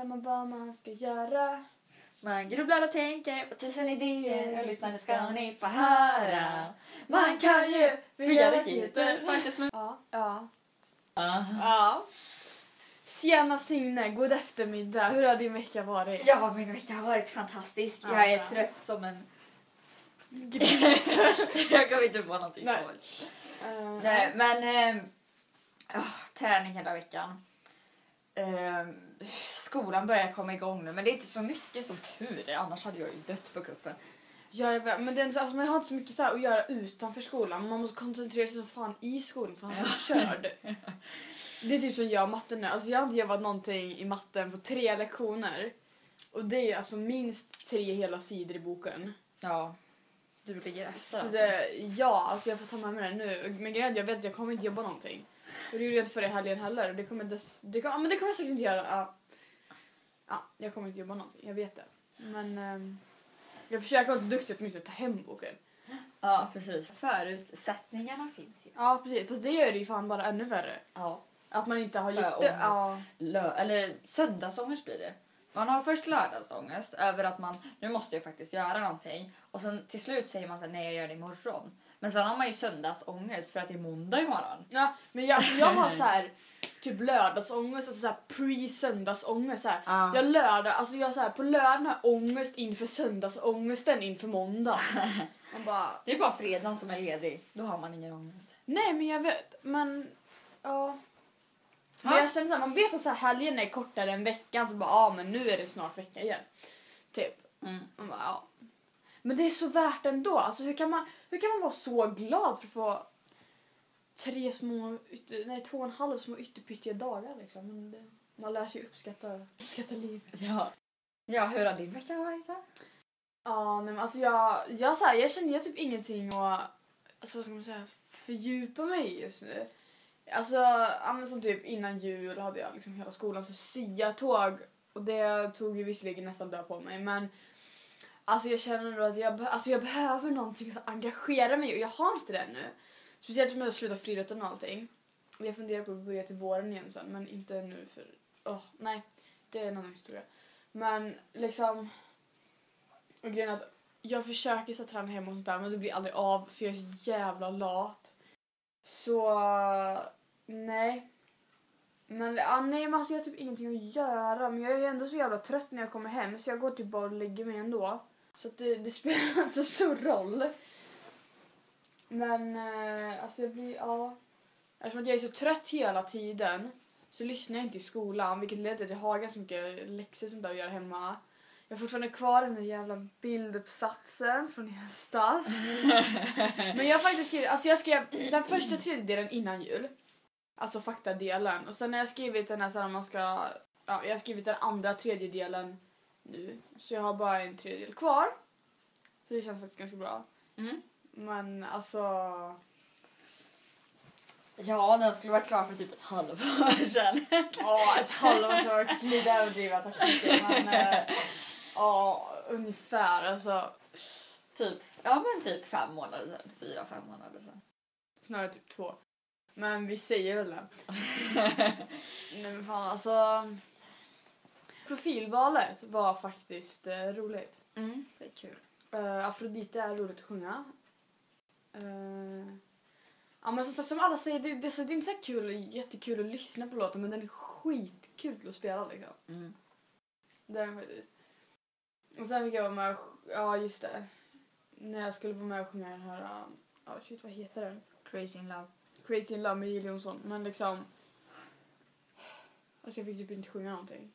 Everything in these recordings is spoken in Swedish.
undrar man vad man ska göra. Man grubblar och tänker på tusen idéer och lyssnar, nu ska ni få höra. Man kan ju via raketer faktiskt med... Ja. Ja. Ja. Tjena Signe, god eftermiddag. Hur har din vecka varit? Ja, min vecka har varit fantastisk. Ja, Jag är bra. trött som en... Gris. jag kommer inte på någonting Nej. Eh, Nej, men... Eh, oh, träning hela veckan. Eh, skolan börjar komma igång nu, men det är inte så mycket som tur är. Annars hade jag ju dött på kuppen. Ja, jag vet, men det är, alltså, man har inte så mycket så att göra utanför skolan. Man måste koncentrera sig så fan i skolan för annars är man körd. Det är typ som jag och matten nu. Alltså, jag har inte jobbat någonting i matten på tre lektioner. Och det är alltså minst tre hela sidor i boken. Ja, du ligger efter Så alltså. det, ja, alltså jag får ta med mig det nu. Men grejen jag vet att jag kommer inte jobba någonting. Och det gjorde jag inte förra helgen heller. Det kommer, dess, det kommer, men det kommer jag säkert inte göra. Ja. ja, jag kommer inte jobba någonting. Jag vet det. Men ehm, jag försöker vara lite duktig åtminstone ta hem boken. Ja, precis. Förutsättningarna finns ju. Ja, precis. Fast det gör det ju fan bara ännu värre. Ja. Att man inte har gjort det. Ja. Lö- eller söndagsångest blir det. Man har först lördagsångest över att man nu måste jag faktiskt göra någonting och sen till slut säger man så här, nej jag gör det imorgon. Men sen har man ju söndagsångest för att det är måndag imorgon. ja men jag, alltså, jag har så här typ lördagsångest, alltså så här pre-söndagsångest. Så här. Ja. Jag lördag, alltså jag så här, på lördagen har jag ångest inför söndagsångesten inför måndag. Man bara, Det är bara fredagen som är ledig. Då har man ingen ångest. nej men jag vet, men ja. Men Ja. jag känner så här, man vet att så här, helgen är kortare än veckan så bara, ja men nu är det snart vecka igen. Typ. Mm. Man bara, ja. Men det är så värt ändå. Alltså, hur, kan man, hur kan man vara så glad för att få tre små, nej två och en halv små ytterpyttiga dagar liksom. Men det, man lär sig uppskatta, uppskatta livet. Ja. Ja, hur har din vecka varit då? Ja, nej, men alltså jag, jag, så här, jag känner jag typ ingenting att alltså, vad ska man säga, fördjupa mig just nu. Alltså, ja, som typ innan jul hade jag liksom hela skolan så SIA-tåg och det tog ju visserligen nästan död på mig men alltså jag känner ändå att jag, alltså, jag behöver någonting som engagerar mig och jag har inte det nu. Speciellt som jag har slutat friidrotten och allting. Jag funderar på att börja till våren igen sen men inte nu för, Oh, nej, det är en annan historia. Men liksom, och grejen är att jag försöker så träna hemma och sånt där men det blir aldrig av för jag är så jävla lat. Så nej. Men ah, nej men alltså jag har typ ingenting att göra men jag är ändå så jävla trött när jag kommer hem så jag går typ bara och lägger mig ändå. Så att det, det spelar inte så stor roll. Men eh, alltså jag blir, ja. Eftersom att jag är så trött hela tiden så lyssnar jag inte i skolan vilket leder till att jag har ganska mycket läxor och sånt där att göra hemma. Jag har fortfarande kvar den där jävla bilduppsatsen från i höstas. Men jag har faktiskt skrivit, alltså jag skrev den första tredjedelen innan jul. Alltså faktadelen. Och sen har jag skrivit den här så här man ska, ja jag har skrivit den andra tredjedelen nu. Så jag har bara en tredjedel kvar. Så det känns faktiskt ganska bra. Mm. Men alltså, Ja, den skulle varit klar för typ ett halvår sedan. ja ett halvår så var också lite överdrivet taktiken. Men eh, ja, ungefär alltså. typ, ja men typ fem månader sedan. Fyra, fem månader sedan. Snarare typ två. Men vi säger väl det. Nej men fan alltså. Profilvalet var faktiskt eh, roligt. Mm, det är kul. Uh, Afrodite är roligt att sjunga. Eh, ja men som, som alla säger, det, det, så det är inte så kul, jättekul att lyssna på låten men den är skitkul att spela liksom. Mm. Det är den faktiskt. Och sen fick jag vara med och, ja just det. När jag skulle vara med och sjunga den här, uh, ja shit vad heter den? Crazy in love. Crazy in Love med Jill Johnson. Men liksom... Alltså jag fick typ inte sjunga någonting.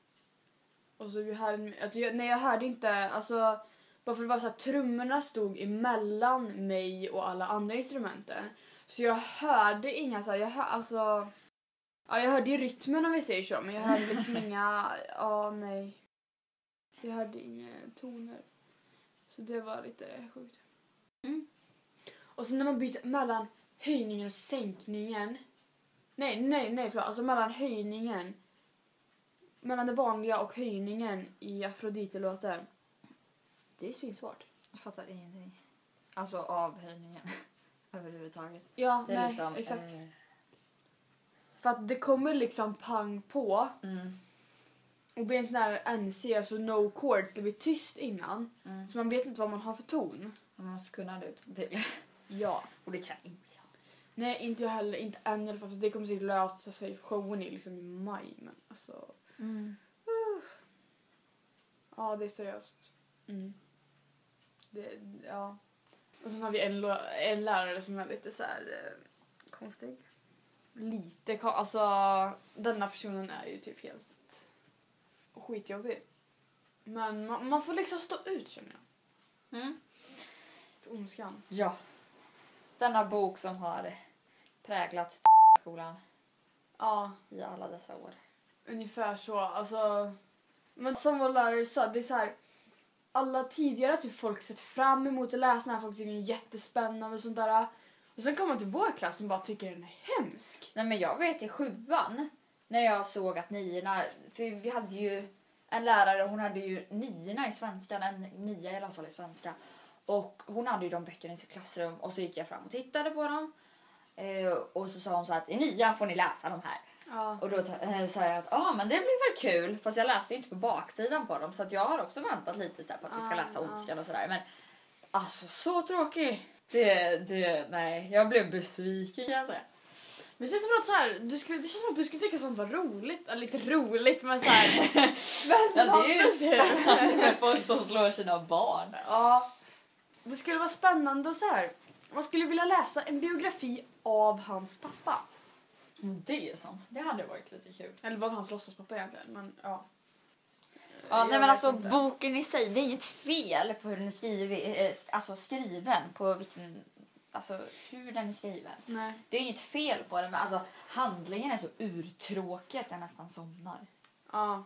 Och så hörde, alltså jag, nej jag hörde inte, alltså bara för det var så här, trummorna stod emellan mig och alla andra instrumenten. Så jag hörde inga så här, jag hör, alltså Ja, jag hörde ju rytmen om vi säger så, men jag hörde liksom inga, ja nej. Jag hörde inga toner. Så det var lite sjukt. Mm. Och sen när man byter mellan höjningen och sänkningen. Nej, nej, nej, förlåt. Alltså mellan höjningen. Mellan det vanliga och höjningen i Afrodite-låten. Det är svinsvårt. Jag fattar ingenting. Alltså avhöjningen överhuvudtaget. Ja, Det är nej, liksom... exakt. eh, För att det kommer liksom pang på. mm. Och det är en sån där NC, alltså no chords, det blir tyst innan. Mm. Så man vet inte vad man har för ton. Man måste kunna det utan till. Ja. Och det kan inte jag. Nej, inte jag heller. Inte än i alla fall. För det kommer säkert lösa sig. Showen är liksom i maj. Men alltså... Ja, det är seriöst. Mm. Det, ja. Och sen har vi en, en lärare som är lite så här eh, konstig. Lite kon- Alltså, denna personen är ju typ helt skitjobbig. Men man, man får liksom stå ut känner jag. Mm. Ondskan. Ja. Denna bok som har präglat skolan Ja, i alla dessa år. ungefär så. Alltså, men som vår lärare sa, det är så här. Alla tidigare har typ folk sett fram emot att läsa den här, folk tycker den är jättespännande och sånt där. Och sen kommer man till vår klass som bara tycker den är hemsk. Nej men jag vet i sjuan när jag såg att niorna, för vi hade ju en lärare, hon hade ju niorna i svenskan, en nia i alla fall i svenska. Och hon hade ju de böckerna i sitt klassrum och så gick jag fram och tittade på dem. Eh, och så sa hon så att i nian får ni läsa de här. Ja. Och då eh, sa jag att ah, men det blir väl kul. Fast jag läste ju inte på baksidan på dem så jag har också väntat lite så här, på att vi ska läsa. Ondskan och sådär. Men alltså så tråkig. Det, det, nej, jag blev besviken kan jag säga. Men det känns som att så här, du skulle, det känns som att du skulle tycka sånt var roligt. Eller lite roligt men så här. Ja, det är ju spännande. spännande med folk som slår sina barn. Ja. Det skulle vara spännande och så här. Man skulle vilja läsa en biografi av hans pappa. Det är sant. Det hade varit lite kul. Eller var hans låtsaspappa egentligen. Men ja. Ja, Jag nej, men vet alltså inte. boken i sig, det är inget fel på hur den är skriven, eh, alltså skriven, på vilken, alltså hur den är skriven. Nej. Det är inget fel på den, men alltså handlingen är så urtråkig att jag nästan somnar. Ja.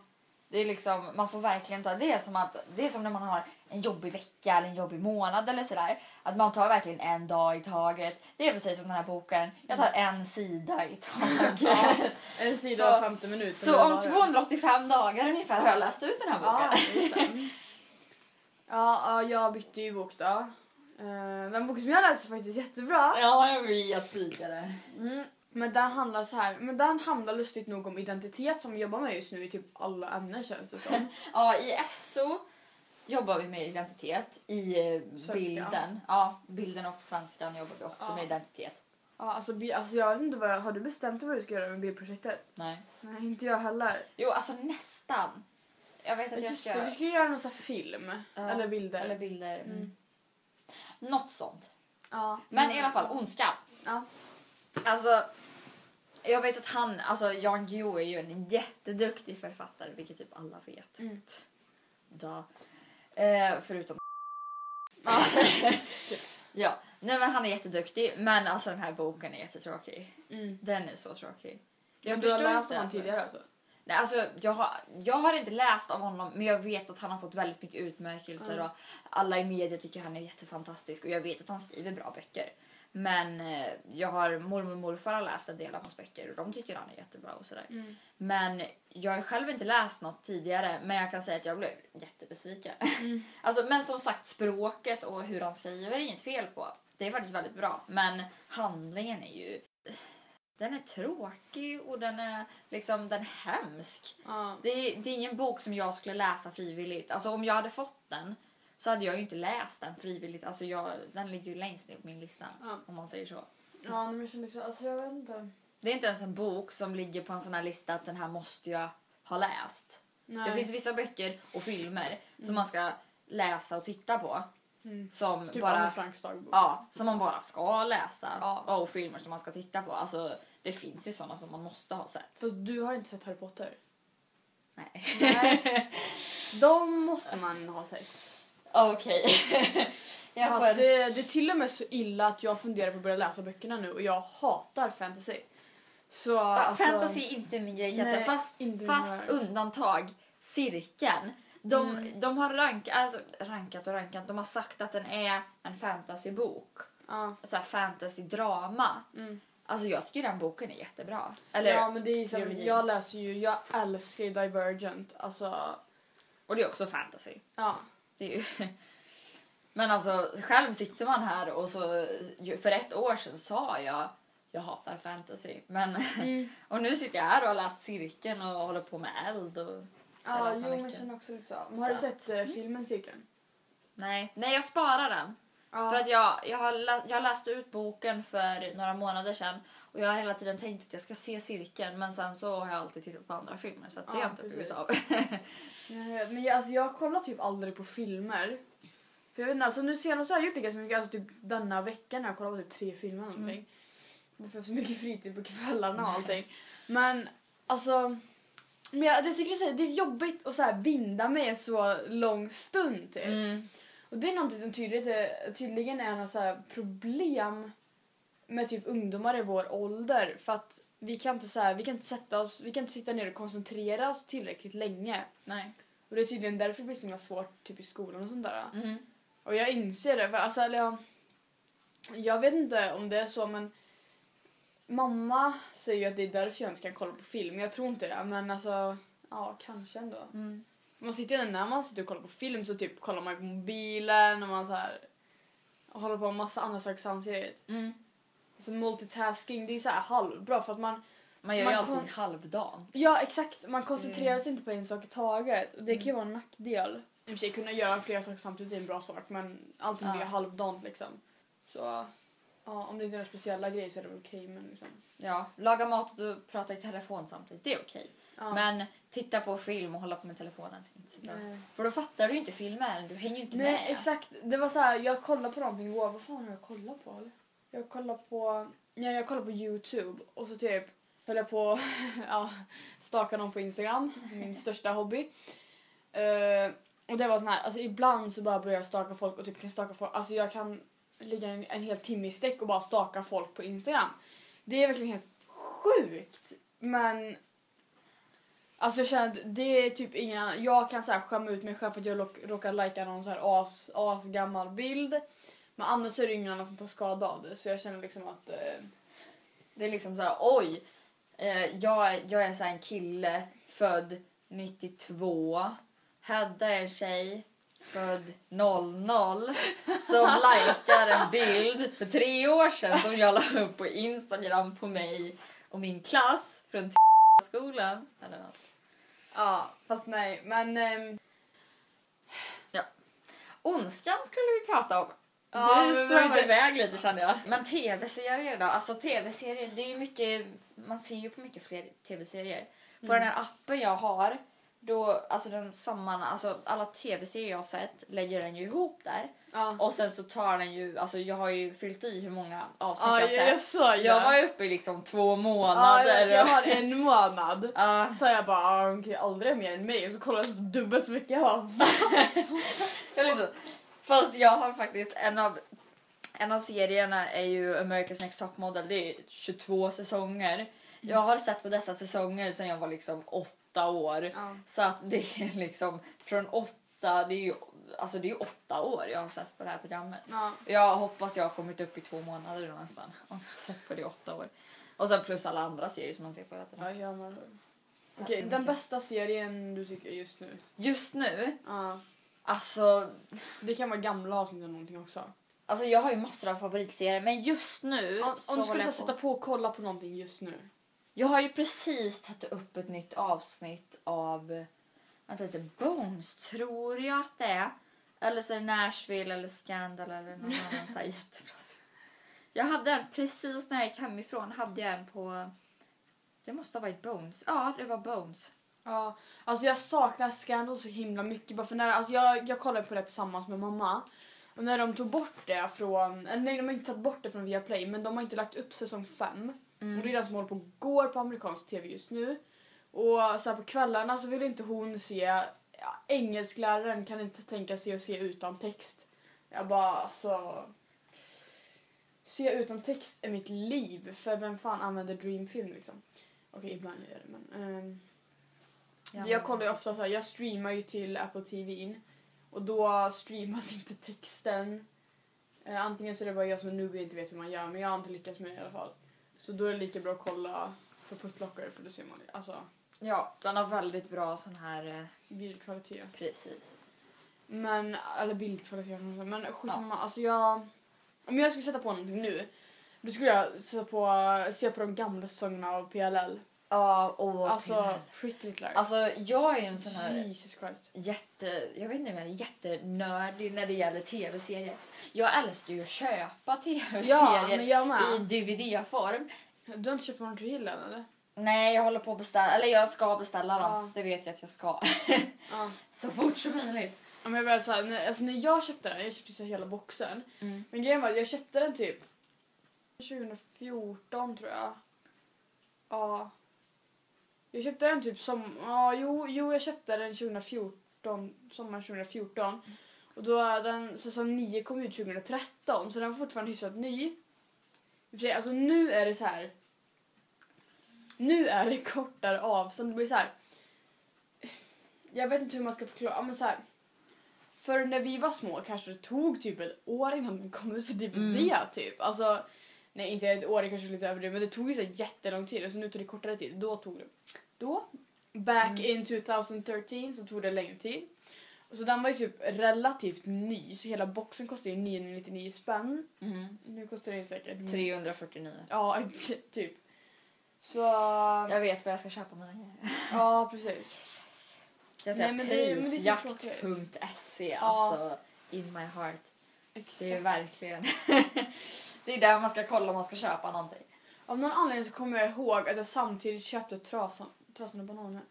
Det är liksom, man får verkligen ta det som att det är som när man har en jobbig vecka eller en jobbig månad eller sådär. Att man tar verkligen en dag i taget. Det är precis som den här boken. Jag tar en sida i taget. Ja. En sida Så- och 50 minuter. Så om 285 dagar ungefär har jag läst ut den här boken. Ja, ja, ja, jag bytte ju bok då. Eh, Den boken som jag läste faktiskt jättebra. Ja, jag vet tidigare. Mm. Men den handlar så här, men den handlar lustigt nog om identitet som vi jobbar med just nu i typ alla ämnen känns det som. Ja, i SO jobbar vi med identitet. I eh, Svenska. bilden. Ja, bilden och svenskan jobbar vi också Ja. med identitet. Ja, alltså, alltså jag vet inte vad jag, har du bestämt dig vad du ska göra med bildprojektet? Nej. Nej, inte jag heller. Jo, alltså nästan. Jag vet att jag ska... det, vi ska göra någon sån film. Ja, Eller bilder. Eller bilder. Mm. Något sånt. Ja. Men Mm. i alla fall, Ondskan. Ja. Alltså, jag vet att han, alltså Jan Guillou är ju en jätteduktig författare, vilket typ alla vet. Mm. Da. Eh, förutom... Ja. nej men han är jätteduktig, men alltså den här boken är jättetråkig. Mm. Den är så tråkig. Jag Men du har läst honom tidigare alltså? Nej, alltså, jag, har, jag har inte läst av honom men jag vet att han har fått väldigt mycket utmärkelser Mm. och alla i media tycker han är jättefantastisk och jag vet att han skriver bra böcker. Men eh, jag har mormor och morfar har läst en del av hans böcker och de tycker han är jättebra och sådär. Mm. Men jag har själv inte läst något tidigare men jag kan säga att jag blev jättebesviken. Mm. alltså, men som sagt språket och hur han skriver är inget fel på. Det är faktiskt väldigt bra men handlingen är ju den är tråkig och den är liksom den är hemsk. Ja. Det är, det är ingen bok som jag skulle läsa frivilligt. Alltså om jag hade fått den så hade jag ju inte läst den frivilligt. Alltså jag, den ligger ju längst ner på min lista Ja. om man säger så. Ja, men jag känner så, alltså jag vet inte. Det är inte ens en bok som ligger på en sån här lista att den här måste jag ha läst. Nej. Det finns vissa böcker och filmer som man ska läsa och titta på. Mm. Som Typ bara... Anne Franks dagbok. Ja, som man bara ska läsa. Ja. Och filmer som man ska titta på. Alltså, det finns ju såna som man måste ha sett. Fast du har inte sett Harry Potter? Nej. Nej. De måste man ha sett. Okej. jag Fast får... det, det är till och med så illa att jag funderar på att börja läsa böckerna nu och jag hatar fantasy. Så Ja, alltså, Fantasy är inte min grej kan jag säga. Nej, Fast, fast undantag, cirkeln. De, Mm. de har rank, alltså, rankat och rankat. De har sagt att den är en fantasybok. Ja. Så här fantasy-drama. Mm. Alltså jag tycker den boken är jättebra. Eller, ja men det är som, jag läser ju, jag älskar ju Divergent. Alltså, Och det är också fantasy. ja. Det är ju... Men alltså själv sitter man här och så för ett år sedan sa jag jag hatar fantasy. Men Mm. och nu sitter jag här och har läst cirkeln och håller på med eld och Ja, jo men känner också lite så. Men har du Så. sett eh, filmen Cirkeln? Nej, nej jag sparar den. Ja. För att jag, jag, har lä- jag läste ut boken för några månader sedan och jag har hela tiden tänkt att jag ska se cirkeln men sen så har jag alltid tittat på andra filmer så att det Ja, har inte precis. blivit av. Jag Men jag, alltså, jag kollar typ aldrig på filmer. För jag vet inte, alltså nu senast har jag gjort det ganska mycket, alltså typ denna veckan har jag kollat på typ tre filmer eller någonting. Mm. För så mycket fritid på kvällarna och allting. Men alltså, men jag, jag tycker det är, här, det är jobbigt att så här, binda mig en så lång stund typ. Mm. Och det är någonting som tydligt tydligen är något så problem med typ ungdomar i vår ålder. För att vi kan inte, så här, vi kan inte sätta oss, vi kan inte sitta ner och koncentrera oss tillräckligt länge. Nej. Och det är tydligen därför det blir så himla svårt typ i skolan och sånt där. Mm. Och jag inser det, för alltså, eller jag, jag vet inte om det är så men mamma säger ju att det är därför jag inte kan kolla på film. Jag tror inte det, men alltså ja, kanske ändå. Mm. Man sitter ju när man sitter och kollar på film så typ kollar man på mobilen och man så här och håller på med massa andra saker samtidigt. Mm. Så multitasking, det är så här halvbra för att man Man gör Man ju allting kon- halvdan. Ja exakt, man koncentrerar Mm. sig inte på en sak i taget och det kan ju vara en nackdel. I och för sig kunna göra flera saker samtidigt är en bra sak men allting Ja. blir halvdant liksom. Så ja, om det inte är några speciella grejer så är det väl okej men liksom. Ja, laga mat och prata i telefon samtidigt, det är okej. Ja. Men titta på film och hålla på med telefonen, inte så bra. Nej. För då fattar du inte filmen, du hänger ju inte Nej med. exakt, det var så här, jag kollade på någonting igår, vad fan har jag kollat på eller? Jag kollade på, ja, jag kollade på youtube och så typ höll jag på ja, staka någon på instagram, min största hobby. Eh, och det var sån här, alltså ibland så bara börjar jag staka folk och typ kan staka folk, alltså jag kan ligga en, en hel timme i sträck och bara staka folk på instagram. Det är verkligen helt sjukt men Alltså jag känner att det är typ ingen annan. Jag kan så här skämma ut mig själv för att jag råkar lajka någon så här as, as gammal bild. Men annars är det ingen annan som tar skada av det så jag känner liksom att eh, Det är liksom så här, oj, eh, jag, jag är så en kille född 92. Hedda är tjej född 00 som likar en bild för tre år sedan som jag la upp på Instagram på mig och min klass från skolan. Eller något. ja fast nej men ehm, Ondskan skulle vi prata om. Ja, du vad- iväg lite kände jag. Men tv-serier då? Alltså tv-serier, det är ju mycket, man ser ju på mycket fler tv-serier. På Mm. den här appen jag har, då, alltså den samman, alltså alla tv-serier jag har sett lägger den ju ihop där. ja. Och sen så tar den ju, alltså jag har ju fyllt i hur många avsnitt Ja, jag har jag, jag sett. såg. Jag var ju uppe i liksom två ja, månader. jag, jag har en månad. Ja, Så jag bara, ah, okej aldrig mer än mig och så kollade jag så dubbelt så mycket. Jag bara, jag liksom, fast jag har faktiskt en av en av serierna är ju America's Next Top Model. Det är 22 säsonger. Jag har sett på dessa säsonger sedan jag var liksom åtta år. Ja. Så att det är liksom från åtta, det är ju alltså det är åtta år jag har sett på det här programmet. Ja. Jag hoppas jag har kommit upp i två månader då nästan. Om jag har sett på det i åtta år. Och sen plus alla andra serier som man ser på hela tiden. Ja, jag med. Okej, den bästa serien du tycker just nu? Just nu, Ja. Alltså, Det kan vara gamla avsnitt eller någonting också. alltså jag har ju massor av favoritserier men just nu Om, så om du håller skulle jag på. sätta på och kolla på någonting just nu. Jag har ju precis tagit upp ett nytt avsnitt av, vänta lite, Bones tror jag att det är. Eller så är det Nashville eller Scandal eller någon annan så här jättebra serie. Jag hade en precis när jag gick hemifrån hade jag en på, det måste ha varit Bones. Ja, det var Bones. Ja, alltså jag saknar Scandal så himla mycket bara för när, alltså jag, jag kollade på det tillsammans med mamma och när de tog bort det från, nej de har inte tagit bort det från Viaplay men de har inte lagt upp säsong 5 Mm. och det är den som håller på och går på amerikansk tv just nu och så här på kvällarna så vill inte hon se, ja, engelskläraren kan inte tänka sig att se utan text. Jag bara alltså Se utan text är mitt liv för vem fan använder Dreamfilm liksom? Okej ibland gör jag det men ehm, Ja, jag kollar ju ofta så här, jag streamar ju till Apple TV in och då streamas inte texten. Eh, antingen så är det bara jag som är noob och inte vet hur man gör men jag har inte lyckats med det i alla fall. Så då är det lika bra att kolla på puttlockare för då ser man det. Alltså Ja, den har väldigt bra sån här, eh, bildkvalitet. precis. Men, eller bildkvalitet men skitsamma. Alltså jag, om jag skulle sätta på någonting nu då skulle jag sätta på, se på de gamla säsongerna av PLL. Ja, och Alltså, Pretty Little Liars. alltså jag är ju en sån här Jesus Christ. jätte, jag vet inte är jättenördig när det gäller tv-serier. Jag älskar ju att köpa Ja, tv-serier men jag i. DVD-form. Du har inte köpt någon till än eller? Nej, jag håller på att beställa, eller jag ska beställa dem. Ja. Det vet jag att jag ska. Ja. Så fort som möjligt. Ja, men jag vet, så här, när, alltså, när jag köpte den, jag köpte så hela boxen. Mm. Men grejen var att jag köpte den typ 2014 tror jag. Ja. Jag köpte den typ som, ja jo, jo jag köpte den 2014, sommaren 2014. Och då är den säsong 9 kom ut 2013 så den var fortfarande hyfsat ny. Alltså nu är det så här. Nu är det kortare avstånd. Det blir så här. Jag vet inte hur man ska förklara. Men så här, för när vi var små kanske det tog typ ett år innan den kom ut på DVD Mm. typ. Alltså, nej inte ett år, det kanske är lite överdrivet, men det tog ju så jättelång tid. Alltså nu tog det kortare tid. Då tog det. Då, back Mm. in 2013 så tog det längre tid. Och så den var ju typ relativt ny så hela boxen kostade ju 999 spänn. Mm. Nu kostar det säkert... 349. Ja, typ. Så... Jag vet vad jag ska köpa mina grejer. Ja, precis. Jag säger prisjakt.se Ja. alltså in my heart. Det är Exakt. verkligen. det är där man ska kolla om man ska köpa någonting. Av någon anledning så kommer jag ihåg att jag samtidigt köpte trasan, trasan och bananer.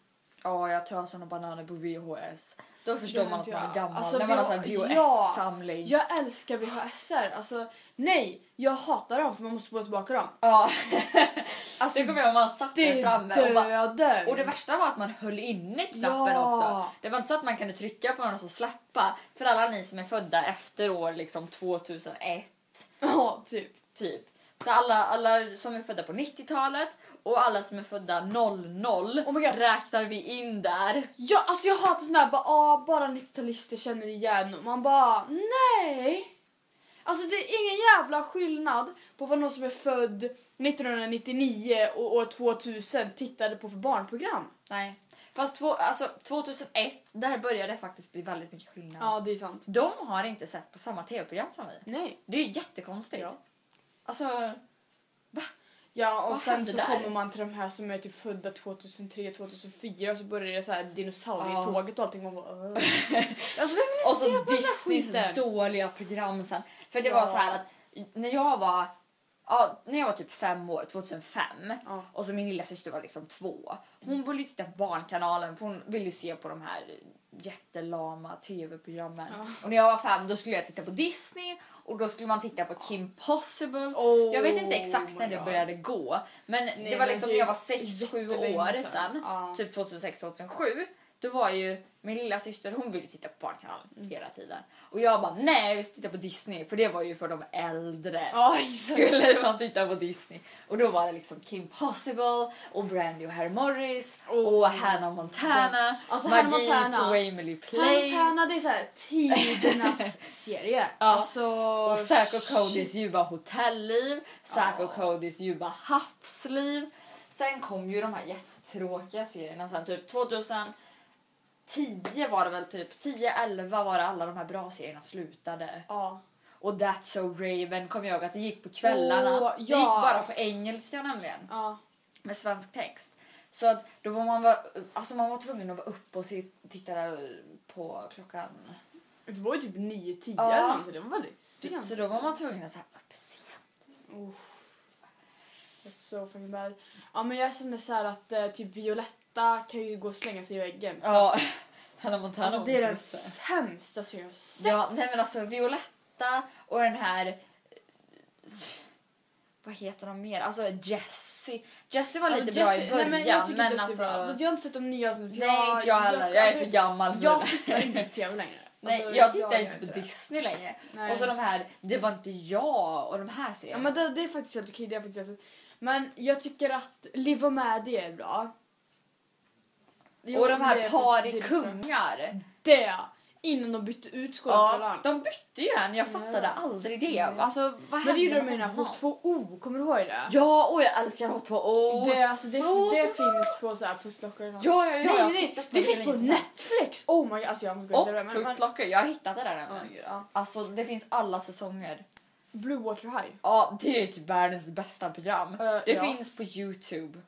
Ja, jag tar såna bananer på VHS. Då förstår man att vet man är jag. gammal Alltså, när man har sån här ja. VHS-samling. Jag älskar VHSer. Alltså, nej, jag hatar dem för man måste spola tillbaka dem. Ja, Alltså, det kommer jag ihåg man satt det där framme och bara. Och det värsta var att man höll inne knappen Ja. också. Det var inte så att man kunde trycka på den och så släppa. För alla ni som är födda efter år liksom 2001 Ja, typ. typ. Så alla, alla som är födda på 90-talet och alla som är födda 00 Oh räknar vi in där. Ja, alltså jag hatar sån där bara, ah, bara 90-talister känner igen och man bara nej. Alltså det är ingen jävla skillnad på vad någon som är född 1999 och år 2000 tittade på för barnprogram. Nej. Fast två, alltså, 2001, där började det faktiskt bli väldigt mycket skillnad. Ja, det är sant. De har inte sett på samma tv-program som vi. Nej. Det är jättekonstigt. Ja. Alltså, Ja, och Vad sen så där? kommer man till de här som är typ födda 2003, 2004 och så börjar det så här dinosaurietåget och allting. Man bara, alltså och så Disneys dåliga program sen. För det Ja. var så här att när jag var, ja, när jag var typ fem år, 2005 Ja. och så min lilla syster var liksom två. Hon ville ju titta på Barnkanalen för hon ville ju se på de här jättelama tv-programmen. Ja. Och när jag var fem då skulle jag titta på Disney och då skulle man titta på Kim Possible. Oh Jag vet inte exakt när det God. började gå men Nej, det var liksom när jag var 6-7 jättelänge år sedan. sedan, Ja. typ 2006-2007 då var ju min lilla syster hon ville titta på Barnkanalen Mm. hela tiden. Och jag bara nej jag vill titta på Disney för det var ju för de äldre. Exakt. Skulle man titta på Disney. Och då var det liksom Kim Possible och Brandy och Harry Morris Oh. och Hannah Montana. Alltså, Magi Hannah Montana. på Emily Place. Montana det är såhär tidernas serie. Ja. Alltså, Och Zack och Codys ljuva hotellliv, Zack Ja. och Codys ljuva havsliv. Sen kom ju de här jättetråkiga serierna sen typ 2010 var det väl typ 10-11 var det alla de här bra serierna slutade. Ja. Och That's So Raven kom jag ihåg att det gick på kvällarna. Åh, Det gick ja. bara på engelska nämligen ja. med svensk text. Så att då var man, var, alltså man var tvungen att vara uppe och se, titta där på klockan. Det var ju typ 9-10 Ja. eller någonting. Det var väldigt sent. Så då var man tvungen att säga upp sent. Oh. That's so fucking bad. Ja men jag känner så här att eh, typ Violetta kan ju gå och slänga sig i väggen. Ja, Hannah Montana Alltså, det är den sämsta serien jag har sett. Ja, nej men alltså Violetta och den här... Vad heter de mer? Alltså Jessie. Jessie var Ja, lite bra i början Nej, men jag tycker men alltså... bra. Jag har inte sett de nya avsnitten. för Nej inte jag heller, jag är alltså, för gammal för Jag det. tittar inte på tv längre. Nej, Alltså, jag tittar gör inte på det. Disney längre. Nej. Och så de här Det var inte jag och de här Ja serierna. men det, det är faktiskt helt okej. Det är faktiskt. Men jag tycker att Liv och Maddie är bra. Och de här är Par i faktiskt bra. kungar. Det! Innan de bytte ut skådespelaren. Ja, de bytte ju en, jag fattade Ja. aldrig det. Nej. Alltså vad Men det gjorde de med i den här honom? H2O, kommer du ihåg det? Ja, och jag älskar H2O. det, alltså, det, så det finns på så här puttlockor och sånt. Ja, ja, ja. nej, nej, Det det finns på. Netflix! Oh my god, alltså jag måste gå och Och se det. Puttlocker, jag har hittat det där oh, nämligen. ja. Alltså det finns alla säsonger. Blue Water High. Ja, det är typ världens bästa program. Eh, Det ja. finns på Youtube.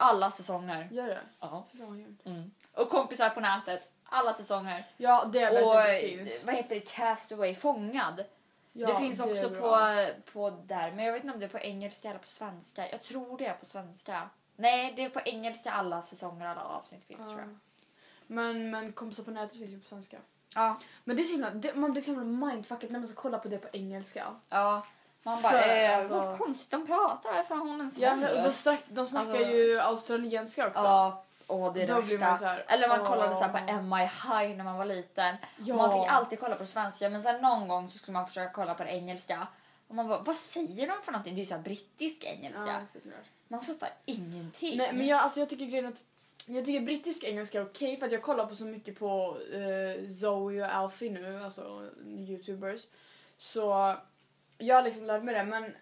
Alla säsonger. Gör det? Ja. Fy fan vad grymt. Mm. Och kompisar på nätet. Alla säsonger. Ja, det är Och verkligen det finns. vad heter det? Castaway, Fångad. Ja, det finns är också bra. på, på där, men jag vet inte om det är på engelska eller på svenska. Jag tror det är på svenska. Nej, det är på engelska alla säsonger, alla avsnitt finns tror jag. Ja. Men, men kompisar på nätet finns ju på svenska. Ja. Men det är så himla, det, man blir så himla mindfuckad när man ska kolla på det på engelska. ja. Man bara, För, eh, alltså- vad konstigt de pratar, varför har hon en sån Ja, men de, snack, de snackar Alltså- ju australienska också. Ja, åh det är Då det man värsta. här, Eller man åh. kollade så här på MI High när man var liten. Ja. Man fick alltid kolla på svenska men sen någon gång så skulle man försöka kolla på det engelska. Och man bara, vad säger de för någonting? Det är ju så här brittisk engelska. Ja. Man fattar ingenting. Nej, men jag, alltså, jag tycker grejen att jag tycker brittisk engelska är okej för att jag kollar på så mycket på eh, Zoe och Alfie nu, alltså youtubers. Så jag har liksom lärt mig det men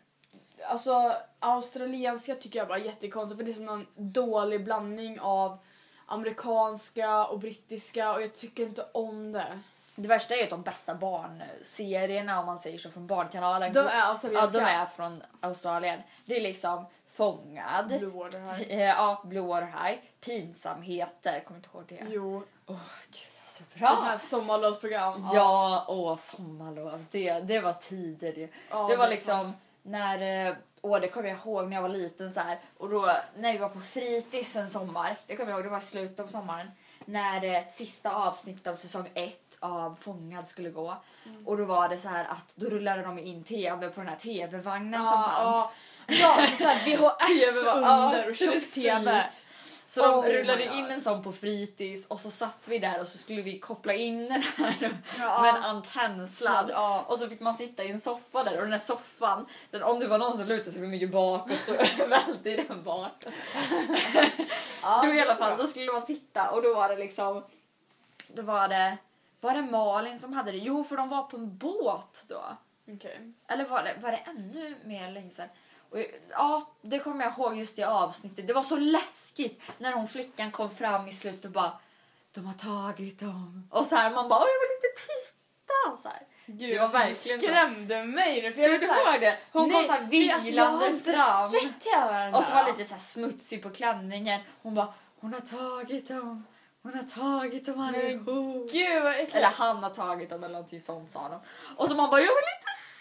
alltså australienska tycker jag bara är jättekonstigt för det är som en dålig blandning av amerikanska och brittiska och jag tycker inte om det. Det värsta är ju att de bästa barnserierna om man säger så från Barnkanalen. De är ja, australienska. de är från Australien. Det är liksom Fångad. Blue Water High. Eh, Ja, Blue Water High. Pinsamheter, kommer inte ihåg det. Jo, Åh gud, det är så det är sån bra. här sommarlovsprogram. Ja, åh sommarlov. Det, det var tider det. Ja, det var är liksom sant. när, eh, åh det kommer jag ihåg när jag var liten så här. Och då när vi var på fritids en sommar, det kommer jag ihåg, det var slutet av sommaren. När eh, sista avsnittet av säsong ett av Fångad skulle gå. Mm. Och då var det så här att då rullade de in tv på den här tv-vagnen Ja, som fanns. ja. Ja, såhär VHS under och tjock-tv. Så de Oh rullade in en sån på fritids och så satt vi där och så skulle vi koppla in den här Ja. med en antennsladd. Ja. Och så fick man sitta i en soffa där och den här soffan, den, om det var någon som lutade sig för mycket bakåt så välte den bak. Ja, då i alla fall, då skulle man titta och då var det liksom, då var det, var det Malin som hade det? Jo, för de var på en båt då. Okej. Eller var det, var det ännu mer länge sedan? Och, ja, det kommer jag ihåg just det avsnittet. Det var så läskigt när hon flickan kom fram i slutet och bara de har tagit dem. Och så här, man bara, "Åh, jag vill inte titta. Så här. Gud, Det var alltså, verkligen du så. skrämde mig nu. För Jag såhär, ihåg det. Hon kom så här det- alltså, fram. sett hela Och så var lite så här smutsig på klänningen. Hon bara, hon har tagit dem. Hon har tagit dem Nej, allihop. Gud vad äckligt. Eller han har tagit dem eller någonting sånt sa de. Och så man bara, jag vill inte se.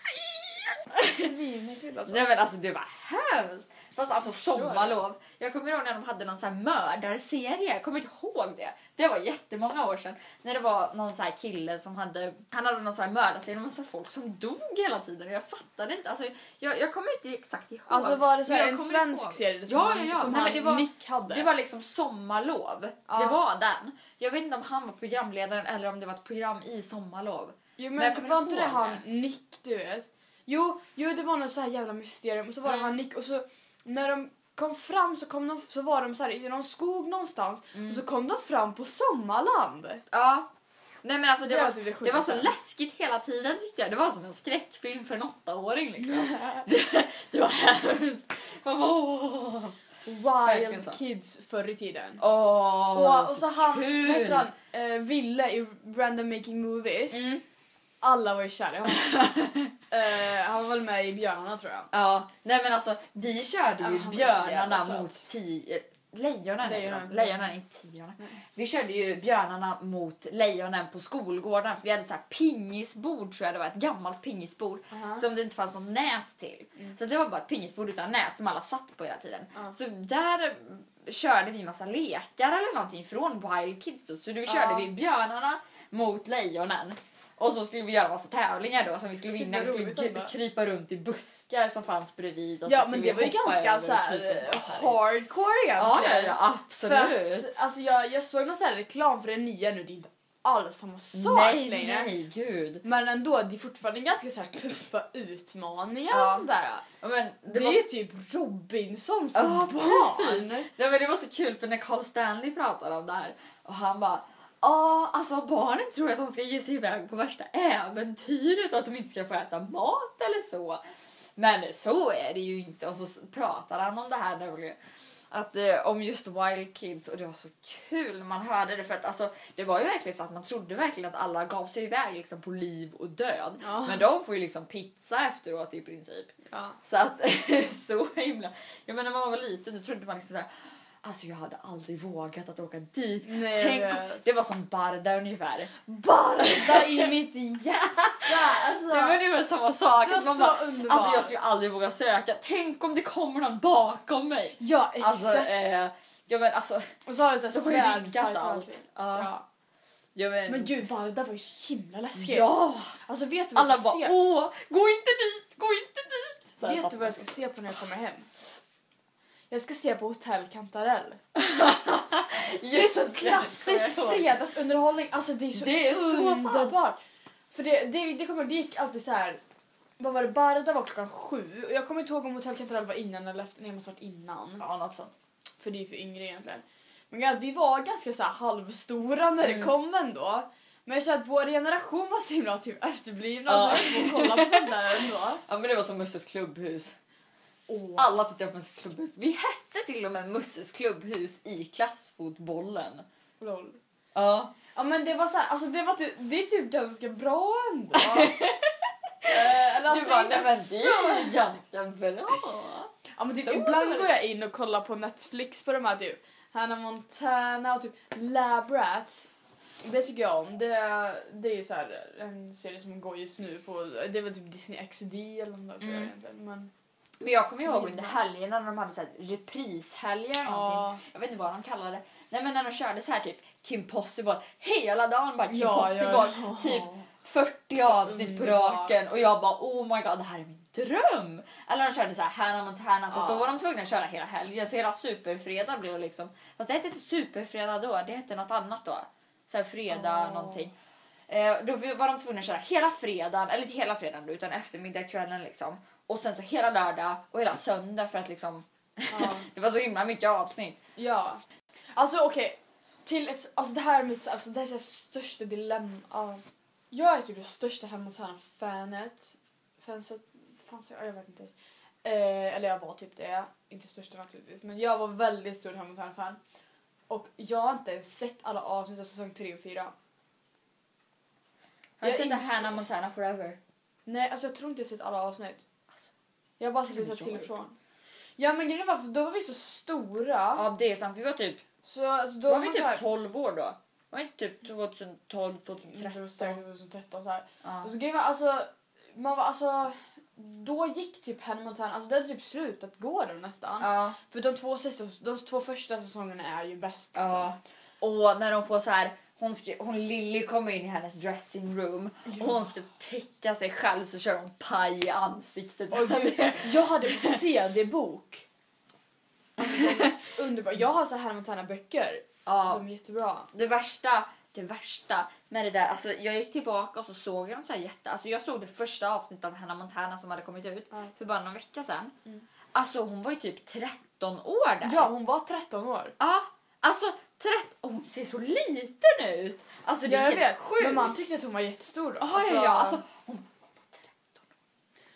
Svinäckligt alltså. Nej men alltså det var hemskt. Fast alltså sommarlov. Jag kommer ihåg när de hade någon sån här mördarserie. Jag kommer inte ihåg det. Det var jättemånga år sedan. När det var någon sån här kille som hade, han hade någon sån här mördarserie. Var massa folk som dog hela tiden. Jag fattade inte. Alltså, jag, jag kommer inte exakt ihåg. Alltså var det så en svensk ihåg. serie som, Ja, ja, ja. som Nej, han det var- Nick hade? Det var liksom sommarlov. Ja. Det var den. Jag vet inte om han var programledaren eller om det var ett program i sommarlov. Jo men men var inte det han Nick du vet? Jo, jo det var något så här jävla mysterium och så var det Mm. han Nick och så när de kom fram så, kom de, så var de så här i någon skog någonstans Mm. och så kom de fram på Sommarland. Ja. Nej men alltså det, Det var det det var så läskigt hela tiden tyckte jag. Det var som en skräckfilm för en åttaåring liksom. det, det var hemskt. Man bara, Åh, så. Wild Kids förr i tiden. Åh, och, och så han, kul. vad heter han, eh, Ville i Random Making Movies. Mm. Alla var ju kära i honom. eh, han var väl med i Björnarna tror jag. Ja, nej men alltså vi körde Ja, ju jävla björnarna mot tio... Lejonen, Lejonen. lejonen. inte tiorna. Vi körde ju björnarna mot lejonen på skolgården. Vi hade så här pingisbord tror jag det var, ett gammalt pingisbord Aha. som det inte fanns något nät till. Så det var bara ett pingisbord utan nät som alla satt på hela tiden. Ja. Så där körde vi massa lekar eller någonting från Wild Kids då. Så då körde Ja. vi björnarna mot lejonen. Och så skulle vi göra massa tävlingar då som vi skulle Shit, vinna. Vi skulle roligt krypa runt i buskar som fanns bredvid. Och Ja men det var ju ganska så här hardcore egentligen. ja, ja För absolut. att, alltså jag, jag såg någon så här reklam för det nya nu, det är inte alls samma sak nej, nej, längre. nej, gud. Men ändå, det är fortfarande ganska så tuffa utmaningar Ja. och där. Ja, men Det, det, var, är ju typ Robinson för Ja, barn. precis. ja, men det var så kul för när Carl Stanley pratade om det här och han bara Ja, alltså barnen tror att de ska ge sig iväg på värsta äventyret och att de inte ska få äta mat eller så. Men så är det ju inte. Och så pratar han om det här nämligen. Att, eh, om just Wild Kids och det var så kul man hörde det för att alltså, det var ju verkligen så att man trodde verkligen att alla gav sig iväg liksom, på liv och död. Ja. Men de får ju liksom pizza efteråt i princip. Ja. Så att så himla... Jag menar när man var liten då trodde man liksom såhär Alltså jag hade aldrig vågat att åka dit. Nej, Tänk det var som Barda ungefär. Barda i mitt hjärta! Alltså, Det var ungefär samma sak. det var Man så bara. Alltså jag skulle aldrig våga söka. Tänk om det kommer någon bakom mig. Ja, exakt. Alltså, eh, ja men alltså, och så har det så här de har ju svärdfight och allt. Ja. Men, Men gud, Barda var ju så himla läskig. ja. Alltså vet du vad Alla bara se? åh, gå inte dit, gå inte dit. Så Vet du vad jag ska se på när jag kommer hem? Jag ska se på Hotell Kantarell. Det är så klassisk fredagsunderhållning. Alltså det är så, Det är så underbart. För det, det, det, kommer, det gick alltid så här. Vad var det? Barda var klockan sju. Och jag kommer inte ihåg om Hotell Kantarell var innan eller efter. Nej, det måste varit innan. Ja, något sånt. För det är för yngre egentligen. Men vi var ganska så halvstora när det Mm. kom ändå. Men jag känner att vår generation var så himla typ efterblivna Ja. så jag får kolla på sånt där ändå. Ja men det var som Musses klubbhus. Åh. Alla tittade på Musses klubbhus. Vi hette till och med Musses klubbhus i klassfotbollen. Lol. Ja. Ja men det var så här, alltså det var typ, det är typ ganska bra ändå. Eh, eller Du alltså bara, inte nej men det är ganska bra. Ja men typ så ibland går jag in och kollar på Netflix på de här typ Hannah Montana och typ Lab Rats. Det tycker jag om. Det, det är ju så här en serie som går just nu på, det var typ Disney XD eller något där tror jag Mm. egentligen. Men, Men jag kommer ihåg under helgerna när de hade så här reprishelger eller någonting. ja. Jag vet inte vad de kallade det. Nej men när de körde så här typ Kim Possible hela dagen bara Kim Ja, Possible. ja, ja. Typ 40 Så avsnitt på raken och jag bara oh my god det här är min dröm. Eller de körde så här Hannah Montana fast då var de tvungna att köra hela helgen så hela superfredag blev det liksom. Fast det hette inte superfredag då, det hette något annat då. Så här fredag Åh. någonting. Eh, då var de tvungna att köra hela fredagen, eller inte hela fredagen utan eftermiddag kvällen liksom. Och sen så hela lördag och hela söndag för att liksom Ja. det var så himla mycket avsnitt. ja. Alltså okej. Till ett, alltså det här är mitt alltså det här är så här största dilemma. Ja. Jag är typ det största Hannah Montana-fanet. Fanset, fanns jag, jag vet inte. Eh, eller jag var typ det. Inte största naturligtvis. Men jag var väldigt stor Hannah Montana-fan. Och jag har inte ens sett alla avsnitt av säsong 3 och 4. Har du Jag sett Hannah Montana Forever? Nej, alltså jag tror inte jag sett alla avsnitt. Jag har bara vissa med till och från. Ja men grejen var för då var vi så stora. Ja det är sant, vi var typ, Så alltså, då var vi typ så här- 12 år då? Var inte typ 2012, Det var 2013? säkert 2013 så här. Ja. Och så grejen var alltså, man var alltså, då gick typ Hannah Montana, alltså det hade typ slutat gå då nästan. Ja. För de två, sista, de två första säsongerna är ju bäst. Liksom. ja. Och när de får så här, hon, ska, hon Lily kommer in i hennes dressing room och hon ska täcka sig själv så kör hon paj i ansiktet. Gud, jag hade en CD-bok. Underbara. Jag har så här Hannah Montana-böcker. ja. De är jättebra. Det värsta, det värsta med det där, alltså jag gick tillbaka och så såg jag så här jätte, alltså jag såg det första avsnittet av Hannah Montana som hade kommit ut Ja. för bara någon vecka sedan. Mm. Alltså hon var ju typ 13 år där. Ja, hon var 13 år. Ja, alltså 13, och hon ser så liten ut. Alltså det är Ja, jag helt sjukt. Men man tyckte att hon var jättestor då. Ja, ja, ja, alltså hon,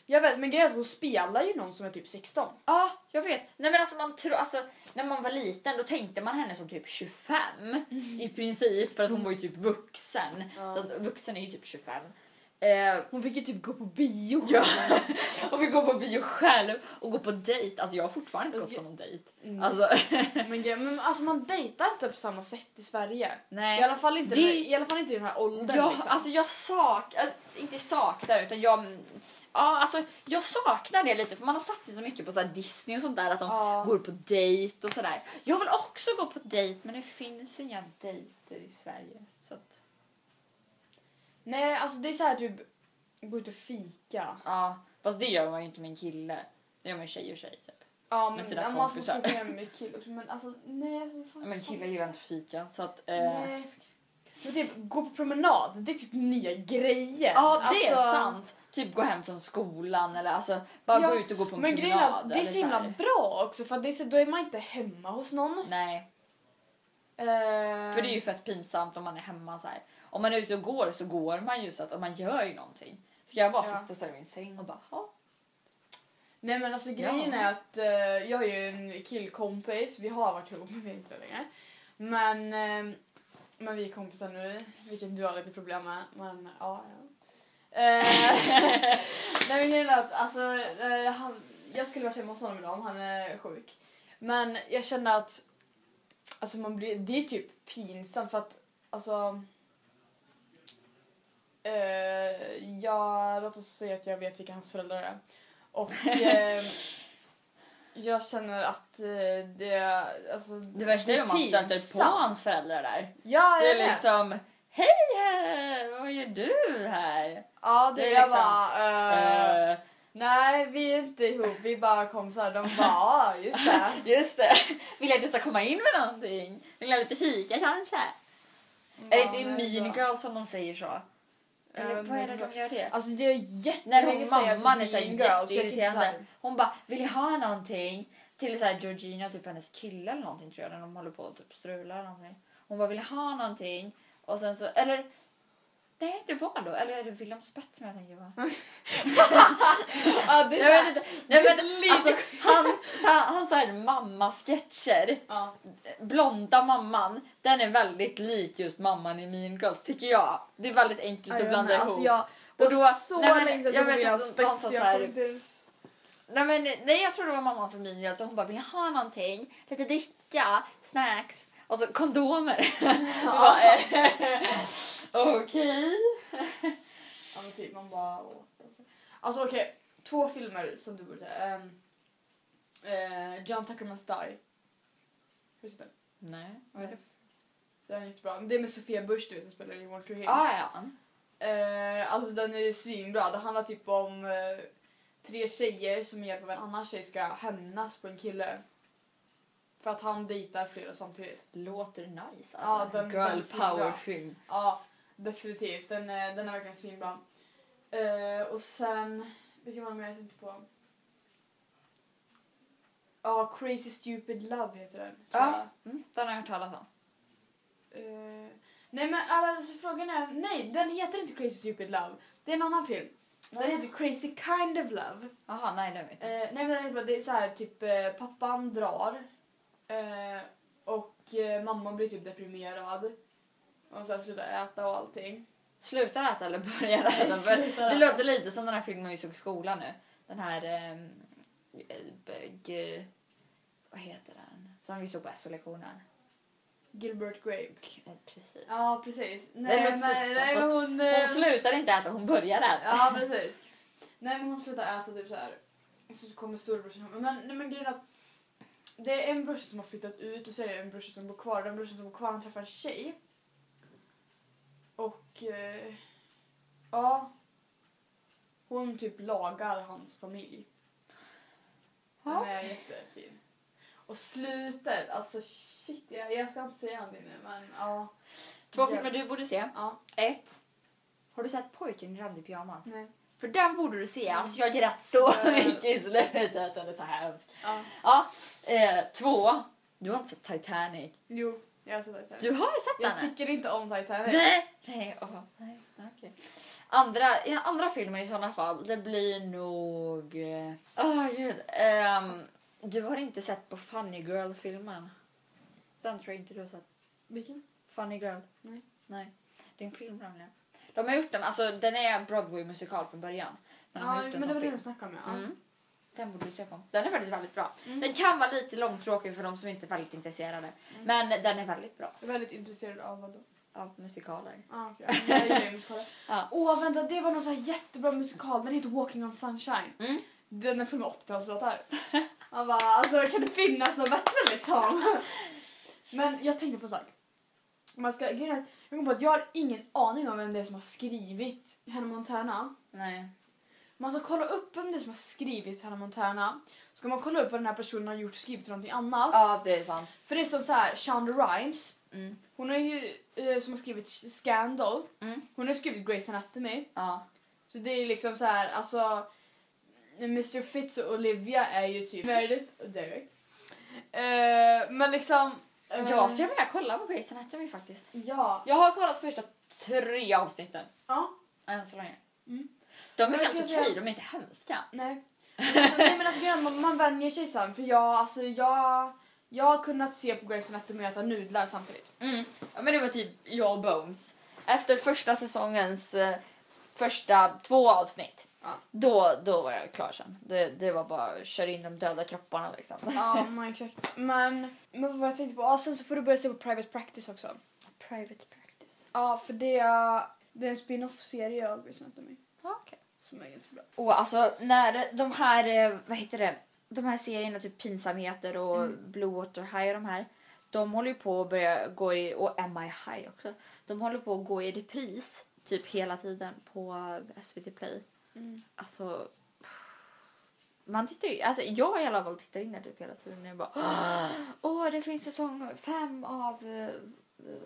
Jag vet, men grejen är att hon spelar ju någon som är typ 16. ja, jag vet. Nej men alltså man tror, alltså när man var liten då tänkte man henne som typ 25 i princip för att hon var ju typ vuxen. Så att vuxen är ju typ 25. Eh, Hon fick ju typ gå på bio. Ja. och vi går på bio själv och går på dejt. Alltså jag har fortfarande inte Alltså, gått på någon dejt. Mm. Alltså, Men, men alltså man dejtar inte på samma sätt i Sverige. nej. I alla fall inte, Det- i alla fall inte i den här åldern. Jag, liksom. alltså jag saknar, inte saknar utan jag, ja, alltså jag saknar det lite för man har satt det så mycket på så här Disney och sånt där att de Ja. går på dejt och sådär. Jag vill också gå på dejt men det finns inga dejter i Sverige. Så att, Nej, alltså det är så här typ gå ut och fika. ja, fast det gör man ju inte med en kille. Det gör man ju tjej och tjej typ. Ja, Med men sina ja, man kompisar. måste följa med kill också. Men alltså nej. Alltså, fan, Men killar gillar inte fika så att... Eh, Nej. Men typ gå på promenad, det är typ nya grejer. Ja, det är Alltså, sant. Typ gå hem från skolan eller alltså bara Ja, gå ut och gå på en Men grejen är promenad. det är eller så himla här. bra också för att det är så, då är man inte hemma hos någon. Nej, Eh, för det är ju fett pinsamt om man är hemma så här. Om man är ute och går så går man ju så att man gör ju någonting. Ska jag bara Ja. sitta så i min säng och bara ja. Nej men alltså grejen Ja. är att eh, jag har ju en killkompis, vi har varit ihop men vi är inte det längre. Men, eh, men vi är kompisar nu, vilket du har lite problem med. Men ja, ja. Eh, Nej men grejen är att alltså, eh, han, jag skulle varit hemma hos honom idag om han är sjuk. Men jag kände att Alltså man blir, det är typ pinsamt för att alltså... Eh, ja, låt oss säga att jag vet vilka hans föräldrar är. Och eh, jag känner att eh, det... Alltså, Det värsta är om man stöter på hans föräldrar där. Ja, Det är vet. liksom, hej här, vad gör du här? Ja, det, det är jag liksom, bara... Nej, vi är inte ihop. Vi bara kompisar. De bara, ja, just det. just det, vill jag att ska komma in med någonting? Vill jag lite fika kanske? är det inte i Ja, Mean så. Girl som de säger så? Eller vad är det de gör det? Alltså det är jättelänge sedan jag såg Mean Girls. jätteirriterande. Hon bara, vill jag ha någonting? Till så här Georgina, typ hennes kille eller någonting tror jag, när de håller på att typ strula eller någonting. Hon bara, vill jag ha någonting? Och sen så, eller Nej, det var då. Eller är det William Spets som jag tänker på? Ja, det är Jag vet inte. Nej, men, alltså, hans hans, hans här mamma-sketcher, Ja. blonda mamman, den är väldigt lik just mamman i Mean Girls tycker jag. Det är väldigt enkelt att blanda ihop. Alltså jag, Och då- så nej, men länge sedan jag jag vet de sa så här-. Nej, men, nej, jag tror det var mamman från Mean Girls och hon bara, vill jag ha någonting? Lite dricka, snacks och så kondomer. Jag eh, Okej. Ja men typ man bara... Alltså okej, två filmer som du borde säga. Um, uh, John Tucker Must Die. Har du den? Nej, vad är det? Den är jättebra. Det är med Sofia Bush du vet som spelar i One True Hill. Ah, ja. Eh, alltså den är svinbra. Det handlar typ om eh, tre tjejer som med hjälp av en annan tjej ska hämnas på en kille. För att han dejtar flera samtidigt. Låter nice Ja, alltså. den- Girl den ser bra. power film. Ja, definitivt. Den, är- den är verkligen svinbra. Eh, och sen, vilken var det mer jag tänkte på? Ja, Crazy Stupid Love heter den. Ja. Mm, den har jag hört talas om. Eh, nej men alltså, frågan är, nej den heter inte Crazy Stupid Love. Det är en annan film. Den Nej. heter Crazy Kind of Love. Jaha, nej det vet jag inte. Eh, nej men den. Det är så här typ eh, pappan drar eh, och eh, mamman blir typ deprimerad. Och så här slutar äta och allting. Slutar äta eller börjar äta? För det låter lite som den här filmen vi såg i skolan nu. Den här... ehm, eh, g- vad heter den? Som vi såg på SO-lektionen. Gilbert Grape. Eh, Precis. Ja precis. Nej låter men, så- nej, fast men hon... eh, Hon slutar inte äta, hon börjar äta. Ja precis. Nej men hon slutar äta typ så här. Och så kommer storebrorsan hem. Men, nej, men grejen är att det är en brorsa som har flyttat ut och så är det en brorsa som bor kvar. Den brorsan som bor kvar han träffar en tjej. Och eh, ja. Hon typ lagar hans familj. Den Ja. är jättefin. Och slutet, alltså shit, jag, jag ska inte säga någonting nu men ja. Två Ja. filmer du borde se. Ja, Ett. Har du sett Pojken i randig pyjamas? nej. För den borde du se. Alltså jag grät så Mm. mycket i slutet. Den är så hemsk. Ja. Ja. Eh, två. Du har inte sett Titanic. Jo, jag har sett det. Du har sett Jag den? tycker inte om Titanic. Nej. Nej, åh, nej, okej. Andra, ja, andra filmen i sådana fall, det blir nog... eh, Åh gud. Ehm, du har inte sett på Funny Girl-filmen? Den tror jag inte du har sett. Vilken? Funny Girl? Nej. Nej. Det är en film nämligen. De har gjort den, alltså den är Broadway-musikal från början. Men de har Ja, gjort den men det var det du snackade om ja. Mm. Den borde du se på. Den är faktiskt väldigt bra. Mm. Den kan vara lite långtråkig för de som inte är väldigt intresserade. Men den är väldigt bra Jag är väldigt intresserad av vad då? av musikaler. Ah, okay. Jag gillar musikaler. Ja. Åh vänta, det var någon så jättebra musikal. Den heter Walking on Sunshine. Mm. Den är från 80-talslåtar. Man bara, alltså kan det finnas något bättre liksom? Men jag tänkte på en sak. Man ska, grejen jag kom på att jag har ingen aning om vem det är som har skrivit Hannah Montana. Nej. Man ska kolla upp vem det är som har skrivit Hannah Montana. Ska man kolla upp vad den här personen har gjort och skrivit för någonting annat. Ja, det är sant. För det står så här, Shonda Rhimes. Mm. Hon är ju eh, som har skrivit Scandal. Mm. Hon har skrivit Grey's Anatomy. Ja. Så det är liksom så här, alltså Mr Fitz och Olivia är ju typ Meredith och Derek. Eh, men liksom... eh, Jag ska börja kolla på Grey's Anatomy faktiskt. Ja. Jag har kollat första tre avsnitten. Ja. Än så länge. Mm. De är Men helt okej, säga- de är inte hemska. Nej. Men alltså, nej men alltså man, man vänjer sig sen för jag, alltså jag, jag har kunnat se på Grey's Anatomy och äta nudlar samtidigt. Mm. Ja, men det var typ jag och Bones. Efter första säsongens eh, första två avsnitt Ja. Då, då var jag klar sen. Det, det var bara att köra in de döda kropparna liksom. Ja, men exakt. Men, men vad jag tänkte på, ja, sen så får du börja se på Private Practice också. Private practice. Ja, för det är, det är en spin-off-serie av Grey's Anatomy Ja, okej. Som är jättebra. Och alltså när de här, eh, vad heter det, de här serierna typ Pinsamheter och Mm. Blue Water High och de här. De håller ju på att börja gå i, och Am I High också. De håller på att gå i repris typ hela tiden på SVT Play. Mm. Alltså, man tittar ju, alltså jag i alla fall tittar in där typ hela tiden. Jag bara, åh det finns säsong fem av uh,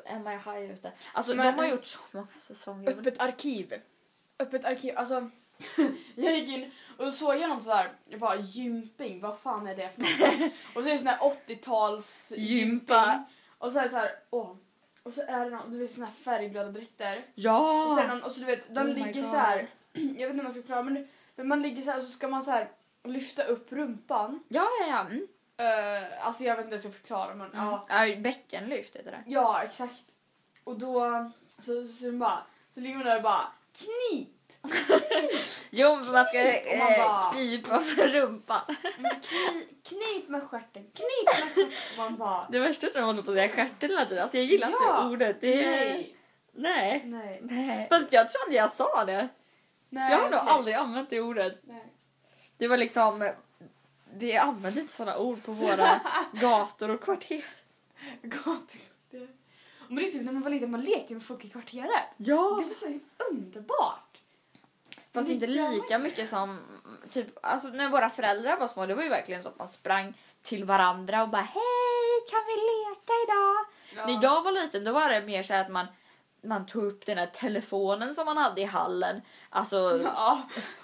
Am I High ute. Alltså Men- de har gjort så många säsonger. Öppet arkiv. Öppet arkiv, alltså. jag gick in och så såg jag något sådär, jag bara gymping, vad fan är det för något? och så är det sån här 80-tals Gympa. Och så är det så här, åh. Och så är det någon, du vet såna här färgglada dräkter. Och Ja! så är det någon, och så du vet, de Oh ligger så här. jag vet inte hur man ska förklara men, men man ligger så här och så ska man så här lyfta upp rumpan. Ja, ja, ja. Mm. Uh, alltså jag vet inte hur jag ska förklara men ja. Ja, bäckenlyft heter det. Ja, exakt. Och då så, så, så, bara, så ligger hon där och bara knip! Jo, men man ska man eh, bara- knipa med rumpan. Kni, knip med stjärten, knip med stjärten. Man bara Det värsta är att de håller på att säga stjärten hela tiden. Alltså jag gillar Ja. inte ordet. Det är... nej, Nej. nej, Nej. Fast jag tror aldrig jag sa det. nej. jag har nog okej. aldrig använt det ordet. Nej. Det var liksom... Vi använder inte sådana ord på våra gator och kvarter. Det. Men det är typ när man var liten, man lekte med folk i kvarteret. Det Ja! var så underbart. Fast inte lika mycket som... Typ, alltså när våra föräldrar var små, det var ju verkligen så att man sprang till varandra och bara Hej, kan vi leka idag? När jag var liten då var det mer så att man, man tog upp den här telefonen som man hade i hallen. Alltså, Ja.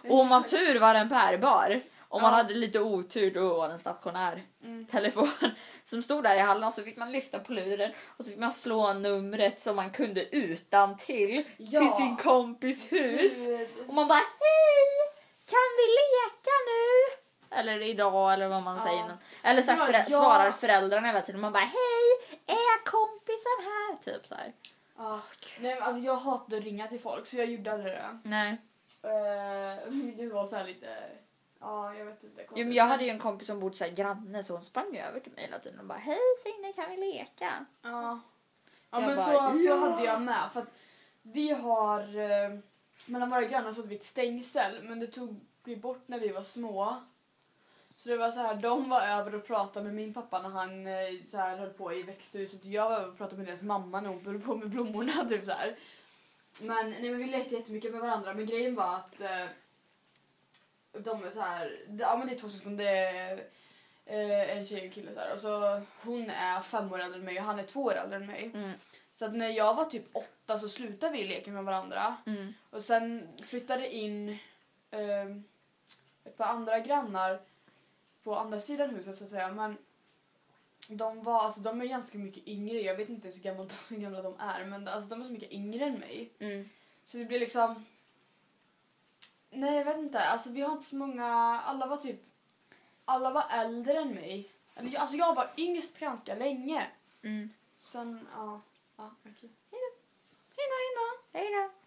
och om man tur var den bärbar. Om man hade lite otur då var den stationär Mm. telefon som stod där i hallen och så fick man lyfta på luren och så fick man slå numret som man kunde utan till Ja. till sin kompis hus. Gud. Och man bara hej, kan vi leka nu? Eller idag eller vad man Ja. säger. Eller så här, förä- ja. svarar föräldrarna hela tiden. Man bara hej, är kompisen här? Typ så här. Ja. Nej, men alltså jag hatade att ringa till folk så jag gjorde aldrig det. Nej. Uh, vilket var så här lite... Ja, jag vet inte. Jo, men jag hade ju en kompis som bodde så här granne så hon sprang ju över till mig hela tiden och bara hej Signe kan vi leka? Ja. Ja Jag men bara, så, ja. så hade jag med. För att vi har... Eh, mellan våra grannar så hade vi ett stängsel men det tog vi bort när vi var små. Så det var så här, de var över och pratade med min pappa när han eh, så här, höll på i växthuset och jag var över och pratade med deras mamma när hon höll på med blommorna. Typ så här. Men, nej, men vi lekte jättemycket med varandra men grejen var att eh, de är så här, ja men det är två syskon, det är eh, en tjej och en kille så här. Och så hon är fem år äldre än mig och han är två år äldre än mig. Mm. Så att när jag var typ åtta så slutade vi leka med varandra. Mm. Och sen flyttade in eh, ett par andra grannar på andra sidan huset så att säga. Men de, var, alltså, de är ganska mycket yngre. Jag vet inte ens hur gamla, hur gamla de är. Men alltså, de är så mycket yngre än mig. Mm. Så det blir liksom... Nej, jag vet inte. Alltså vi har inte så många... Alla var typ... Alla var äldre än mig. Eller, Alltså jag var yngst ganska länge. Mm. Sen, ja... ja okej. Hej då.